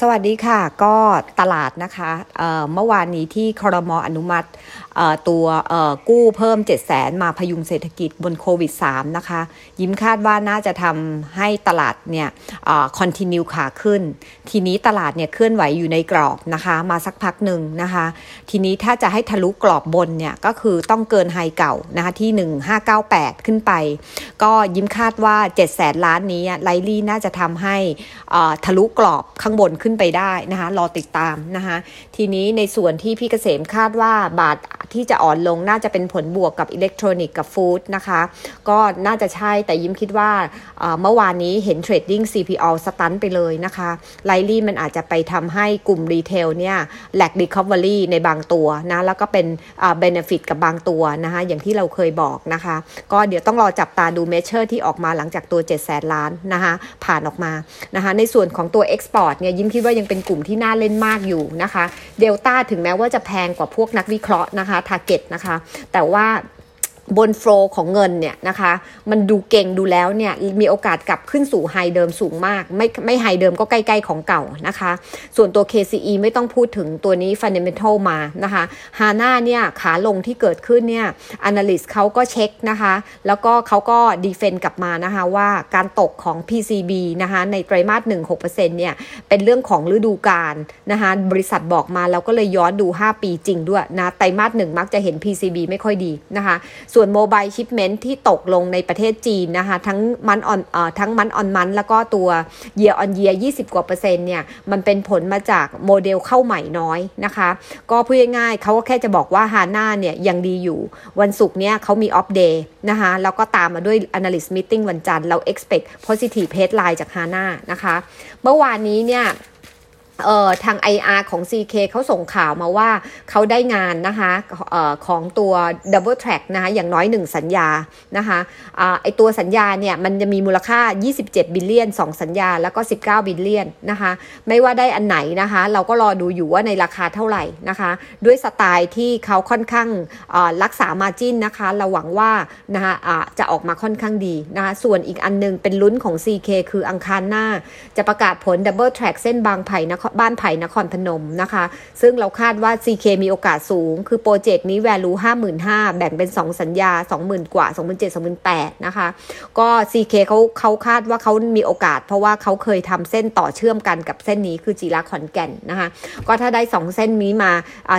สวัสดีค่ะ ก็ตลาดนะคะเเมื่อวานนี้ที่คอรมออนุมัติตัวกู้เพิ่ม 7 0 0แสนมาพยุงเศรษฐกิจบนโควิด -3 นะคะ ยิ้มคาดว่าน่าจะทำให้ตลาดเนี่ยคอนติเนียขาขึ้น ทีนี้ตลาดเนี่ยเคลื่อนไหวอยู่ในกรอบนะคะ มาสักพักหนึ่งนะคะ ทีนี้ถ้าจะให้ทะลุกรอบบนเนี่ย ก็คือต้องเกินไฮเก่านะคะที่ 1598 ขึ้นไป ก็ยิ้มคาดว่า 7 0 0แสนล้านนี้ไลลี่น่าจะทำให้ทะลุกรอบข้างบนขึ้นไปได้นะคะ รอติดตามนะคะ ทีนี้ในส่วนที่พี่เกษมคาดว่าบาทที่จะอ่อนลงน่าจะเป็นผลบวกกับอิเล็กทรอนิกส์กับฟู้ดนะคะ ก็น่าจะใช่แต่ยิ้มคิดว่าเมื่อวานนี้เห็นเทรดดิ้ง CPO สตันไปเลยนะคะไลลี่มันอาจจะไปทำให้กลุ่มรีเทลเนี่ยแหลกรีคอฟเวอรี่ในบางตัวนะ แล้วก็เป็นเบนฟิตกับบางตัวนะคะ อย่างที่เราเคยบอกนะคะ ก็เดี๋ยวต้องรอจับตาดูเมเชอร์ที่ออกมาหลังจากตัว7 0 0 0 0ล้านนะคะ ผ่านออกมานะคะ ในส่วนของตัว Export เนี่ยยิ้มคิดว่ายังเป็นกลุ่มที่น่าเล่นมากอยู่นะคะ เดลต้าถึงแม้ว่าจะแพงกว่าพวกนักวิเคราะห์นะคะ target นะคะ แต่ว่า บน flow ของเงินเนี่ยนะคะ มันดูเก่งดูแล้วเนี่ยมีโอกาสกลับขึ้นสู่ high เดิมสูงมาก ไม่ไม่ high เดิมก็ใกล้ๆของเก่านะคะ ส่วนตัว KCE ไม่ต้องพูดถึงตัวนี้ Fundamental มานะคะฮาน่าเนี่ยขาลงที่เกิดขึ้นเนี่ย Analyst เขาก็เช็คนะคะ แล้วก็เขาก็ defend กลับมานะคะว่าการตกของ PCB นะคะในไตรมาส 1 6%เนี่ยเป็นเรื่องของฤดูกาลนะคะบริษัทบอกมาแล้วก็เลยย้อนดู 5 ปีจริงด้วยนะไตรมาสหนึ่งมักจะเห็น PCB ไม่ค่อยดีนะคะส่วน mobile shipment ที่ตกลงในประเทศจีนนะคะ ทั้ง month on ทั้ง month on month แล้วก็ตัว year on year 20 กว่าเปอร์เซ็นต์เนี่ยมันเป็นผลมาจากโมเดลเข้าใหม่น้อยนะคะ ก็พูดง่ายๆเขาก็แค่จะบอกว่าฮาน่าเนี่ยยังดีอยู่ วันศุกร์เนี่ยเขามี Opp Day นะคะ แล้วก็ตามมาด้วย analyst meeting วันจันทร์เรา expect positive headline จากฮาน่านะคะ เมื่อวานนี้เนี่ย เอ่อทาง IR ของ CK เขาส่งข่าวมาว่าเขาได้งานนะคะเอ่อของตัว Double Track นะคะอย่างน้อย 1 สัญญานะคะอ่าไอตัวสัญญาเนี่ยมันจะมีมูลค่า 27 billion 2 สัญญา แล้วก็ 19 billion นะคะไม่ว่าได้อันไหนนะคะ เราก็รอดูอยู่ว่าในราคาเท่าไหร่นะคะ ด้วยสไตล์ที่เขาค่อนข้างรักษามาจินนะคะ เราหวังว่านะคะจะออกมาค่อนข้างดีนะคะส่วนอีกอันนึงเป็นลุ้นของ CK คืออังคารหน้า จะประกาศผล Double Track เส้นบางไผ่นครบ้านไผ่นครพนมนะคะ ซึ่งเราคาดว่า CK มีโอกาสสูง คือโปรเจกต์นี้ value 55,000 แบ่งเป็น 2 สัญญา 20,000 กว่า 27,000 28,000 นะคะ ก็ CK เขาเขาคาดว่าเขามีโอกาส เพราะว่าเขาเคยทำเส้นต่อเชื่อมกันกับเส้นนี้คือจีราขอนแก่นนะคะ ก็ถ้าได้ 2 เส้นนี้มา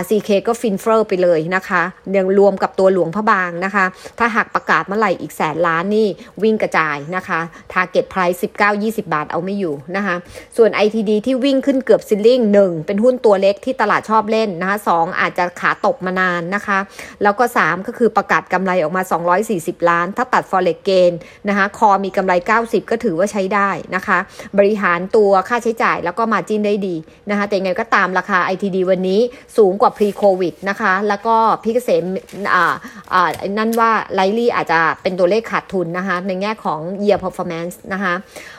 CK ก็ฟินเฟอร์ไปเลยนะคะยังรวมกับตัวหลวงพระบางนะคะ ถ้าหากประกาศเมื่อไหร่อีกแสนล้านนี่วิ่งกระจายนะคะ target price 19-20 บาทเอาไม่อยู่นะคะ ส่วน ITD ที่วิ่งขึ้นเกือบซิลลิ่งหนึ่งเป็นหุ้นตัวเล็กที่ตลาดชอบเล่นนะคะสองอาจจะขาตกมานานนะคะ แล้วก็ 3 ก็คือประกาศกำไรออกมา 240 ล้าน ถ้าตัด forex gain นะคะคอมีกำไร 90 ก็ถือว่าใช้ได้นะคะ บริหารตัวค่าใช้จ่ายแล้วก็ margin ได้ดีนะคะแต่ยังไงก็ตามราคา ITD วันนี้สูงกว่า pre covid นะคะ แล้วก็พี่เกษมอ่าอ่านั่นว่าไลลี่อาจจะเป็นตัวเลขขาดทุนนะคะ ในแง่ของ year performance นะคะ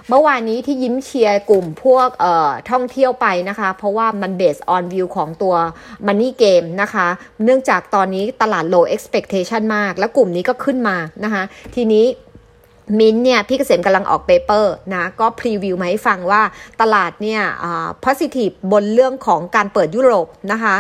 เมื่อวานนี้ที่ยิ้มเชียร์กลุ่มพวกเอ่อท่องเที่ยวไปนะคะ เพราะว่ามัน based on view ของตัว Money Game นะคะ เนื่องจากตอนนี้ตลาด low expectation มาก แล้วกลุ่มนี้ก็ขึ้นมานะคะ ทีนี้มินเนี่ยพี่เกษมกำลังออกเปเปอร์นะก็พรีวิวมาให้ฟังว่าตลาดเนี่ย positive บนเรื่องของการเปิดยุโรปนะคะ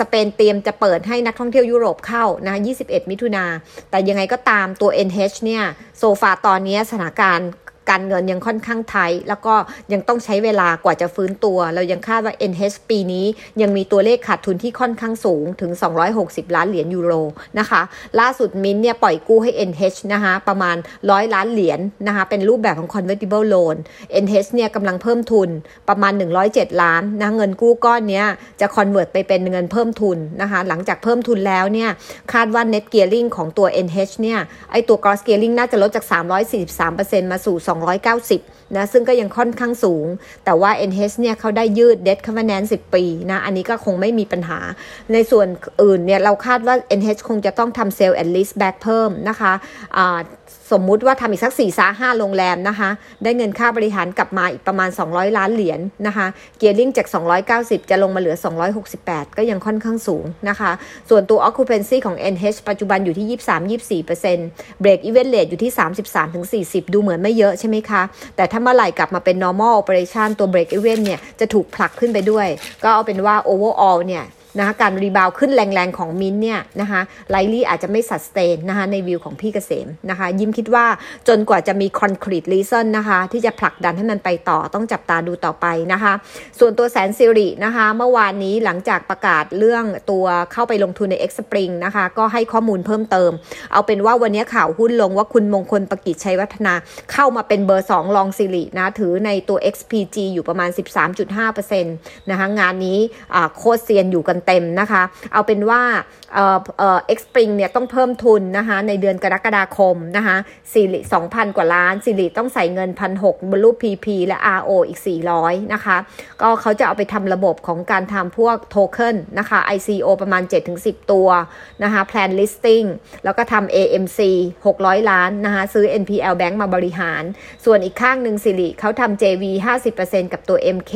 สเปนเตรียมจะเปิดให้นักท่องเที่ยวยุโรปเข้านะ21 มิถุนาแต่ยังไงก็ตามตัว NH เนี่ยโซฟาตอนนี้สถานการณ์ การเงินยังค่อนข้างไทยแล้วก็ยังต้องใช้เวลากว่าจะฟื้นตัว เรายังคาดว่า NH ปีนี้ยังมีตัวเลขขาดทุนที่ค่อนข้างสูงถึง 260 ล้านเหรียญยูโรนะคะ ล่าสุดมินเนี่ยปล่อยกู้ให้ NH นะคะประมาณ 100 ล้านเหรียญนนะคะเป็นรูปแบบของ convertible loan NH เนี่ยกำลังเพิ่มทุนประมาณ 107 ล้านนะเงินกู้ก้อนนี้จะ convert ไปเป็นเงินเพิ่มทุนนะคะหลังจากเพิ่มทุนแล้วเนี่ยคาดว่า net gearing ของตัว NH เนี่ยไอตัว gross gearing น่าจะลดจาก 343%มาสู่290นะซึ่งก็ยังค่อนข้างสูง แต่ว่า NH เนี่ยเขาได้ยืด debt covenant 10 ปีนะอันนี้ก็คงไม่มีปัญหา ในส่วนอื่นเนี่ยเราคาดว่า NH คงจะต้องทำ sell and lease back เพิ่มนะคะ สมมุติว่าทำอีกสัก4ี่สาห้าโรงแรมนะคะ ได้เงินค่าบริหารกลับมาอีกประมาณ 200 ล้านเหรียญนนะคะเกียร์ลิงจาก 290 จะลงมาเหลือ 268 ก็ยังค่อนข้างสูงนะคะ ส่วนตัว occupancy ของ NH ปัจจุบันอยู่ที่ 23-24% break even rate อยู่ที่ 33-40 ดูเหมือนไม่เยอะใช่ไหมคะ แต่ถ้าเมื่อไหร่กลับมาเป็น normal operation ตัว break even เนี่ยจะถูกผลักขึ้นไปด้วย ก็เอาเป็นว่า overall เนี่ย นะคะการ rebound ขึ้นแรงๆของมินเนี่ยนะคะไลลี่อาจจะไม่สัสเตนนะคะในวิวของพี่เกษมนะคะ ยิ้มคิดว่าจนกว่าจะมี concrete reason นะคะ ที่จะผลักดันให้มันไปต่อต้องจับตาดูต่อไปนะคะ ส่วนตัวแสนสิรินะคะ เมื่อวานนี้หลังจากประกาศเรื่องตัวเข้าไปลงทุนใน X Spring นะคะ ก็ให้ข้อมูลเพิ่มเติม เอาเป็นว่าวันนี้ข่าวหุ้นลงว่าคุณมงคลประกิจชัยวัฒนา เข้ามาเป็นเบอร์2ลองซิรินะถือในตัว XPG อยู่ประมาณ 13.5%นะคะงานนี้โคตรเซียนอยู่กันเต็มนะคะ เอาเป็นว่าเอ่อเอ่อ X Spring เนี่ยต้องเพิ่มทุนนะคะในเดือนกรกฎาคมนะคะสิริ2,000กว่าล้านสิริต้องใส่เงิน1,600บนรูป PP และ RO อีก 400 นะคะ ก็เขาจะเอาไปทำระบบของการทำพวกโทเค็นนะคะ ICO ประมาณ 7-10 ตัวนะคะ Plan Listing แล้วก็ทำ AMC 600 ล้านนะคะซื้อ NPL Bank มาบริหาร ส่วนอีกข้างหนึ่งสิริเขาทำ JV 50%กับตัว MK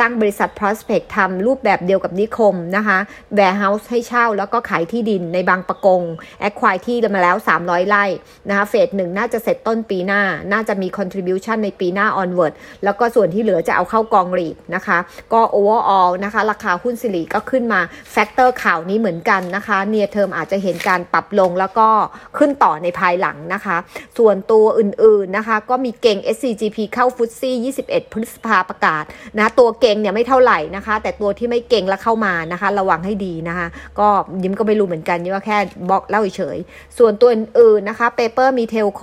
ตั้งบริษัท Prospect ทำรูปแบบเดียวกับนิคมนะคะ Warehouse ให้เช่าแล้วก็ขายที่ดินในบางประกง แอคควายที่มาแล้ว 300 ไร่นะคะเฟสหนึ่งน่าจะเสร็จต้นปีหน้า น่าจะมี contribution ในปีหน้า onward แล้วก็ส่วนที่เหลือจะเอาเข้ากองรีดนะคะ ก็ overall นะคะ ราคาหุ้นสิริก็ขึ้นมา factor ข่าวนี้เหมือนกันนะคะ near term อาจจะเห็นการปรับลงแล้วก็ขึ้นต่อในภายหลังนะคะ ส่วนตัวอื่นๆนะคะ ก็มีเก็ง SCGP เข้า FTSE 21 พฤษภาประกาศนะตัวเก็งเนี่ยไม่เท่าไหร่นะคะ แต่ตัวที่ไม่เก็งแล้วเข้ามานะคะระวังให้ดีนะคะ ก็ยิ้มก็ไม่รู้เหมือนกันนี่ว่าแค่บอกเล่าเฉย ส่วนตัวอื่นๆนะคะ paper มี Telco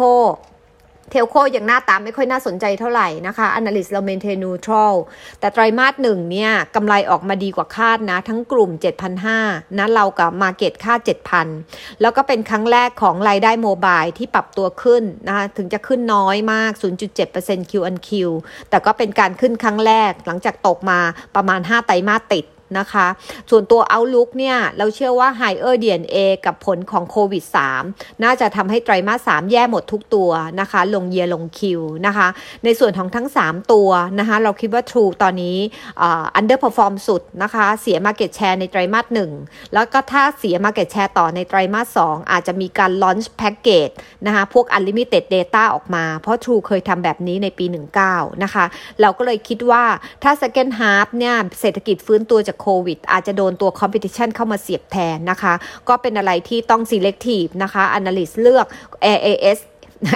Telco ยังหน้าตาไม่ค่อยน่าสนใจเท่าไหร่นะคะ Analyst เรา maintain neutral แต่ไตรมาสหนึ่งเนี่ยกำไรออกมาดีกว่าคาดนะ ทั้งกลุ่ม 7,500 นะเรากับ Market คาด7,000 แล้วก็เป็นครั้งแรกของรายได้โมบายที่ปรับตัวขึ้นนะคะ ถึงจะขึ้นน้อยมาก 0.7% Q on Q แต่ก็เป็นการขึ้นครั้งแรกหลังจากตกมาประมาณ 5 ไตรมาสติด นะคะ ส่วนตัว Outlook เนี่ย เราเชื่อว่า Higher DNA กับผลของโควิด 3 น่าจะทำให้ไตรมาส 3 แย่หมดทุกตัวนะคะ ลง year ลง Q นะคะ ในส่วนของทั้ง 3 ตัวนะคะ เราคิดว่า True ตอนนี้ underperform สุดนะคะ เสีย Market Share ในไตรมาส 1 แล้วก็ถ้าเสีย Market Share ต่อในไตรมาส 2 อาจจะมีการ Launch Package นะคะ พวก Unlimited Data ออกมา เพราะ True เคยทำแบบนี้ในปี 19 นะคะ เราก็เลยคิดว่าถ้า Second Half เนี่ย เศรษฐกิจฟื้นตัวจากโควิด อาจจะโดนตัว competition เข้ามาเสียบแทนนะคะ ก็เป็นอะไรที่ต้อง selective นะคะ analyst เลือก AAS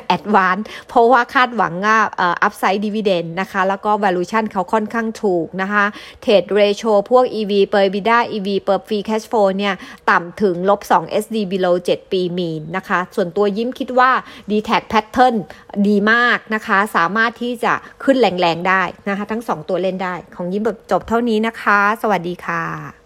แอดวานเพราะว่าคาดหวังว่า upside dividend นะคะ แล้วก็ valuation เขาค่อนข้างถูกนะคะ trade ratio พวก EV per EBITDA EV เปอร์ฟรีแคชโฟเนี่ยต่ำถึงลบ 2 SD below 7 ปี mean นะคะ ส่วนตัวยิ้มคิดว่า d t a c pattern ดีมากนะคะ สามารถที่จะขึ้นแรงๆได้นะคะ ทั้ง 2 ตัวเล่นได้ ของยิ้มแบบจบเท่านี้นะคะ สวัสดีค่ะ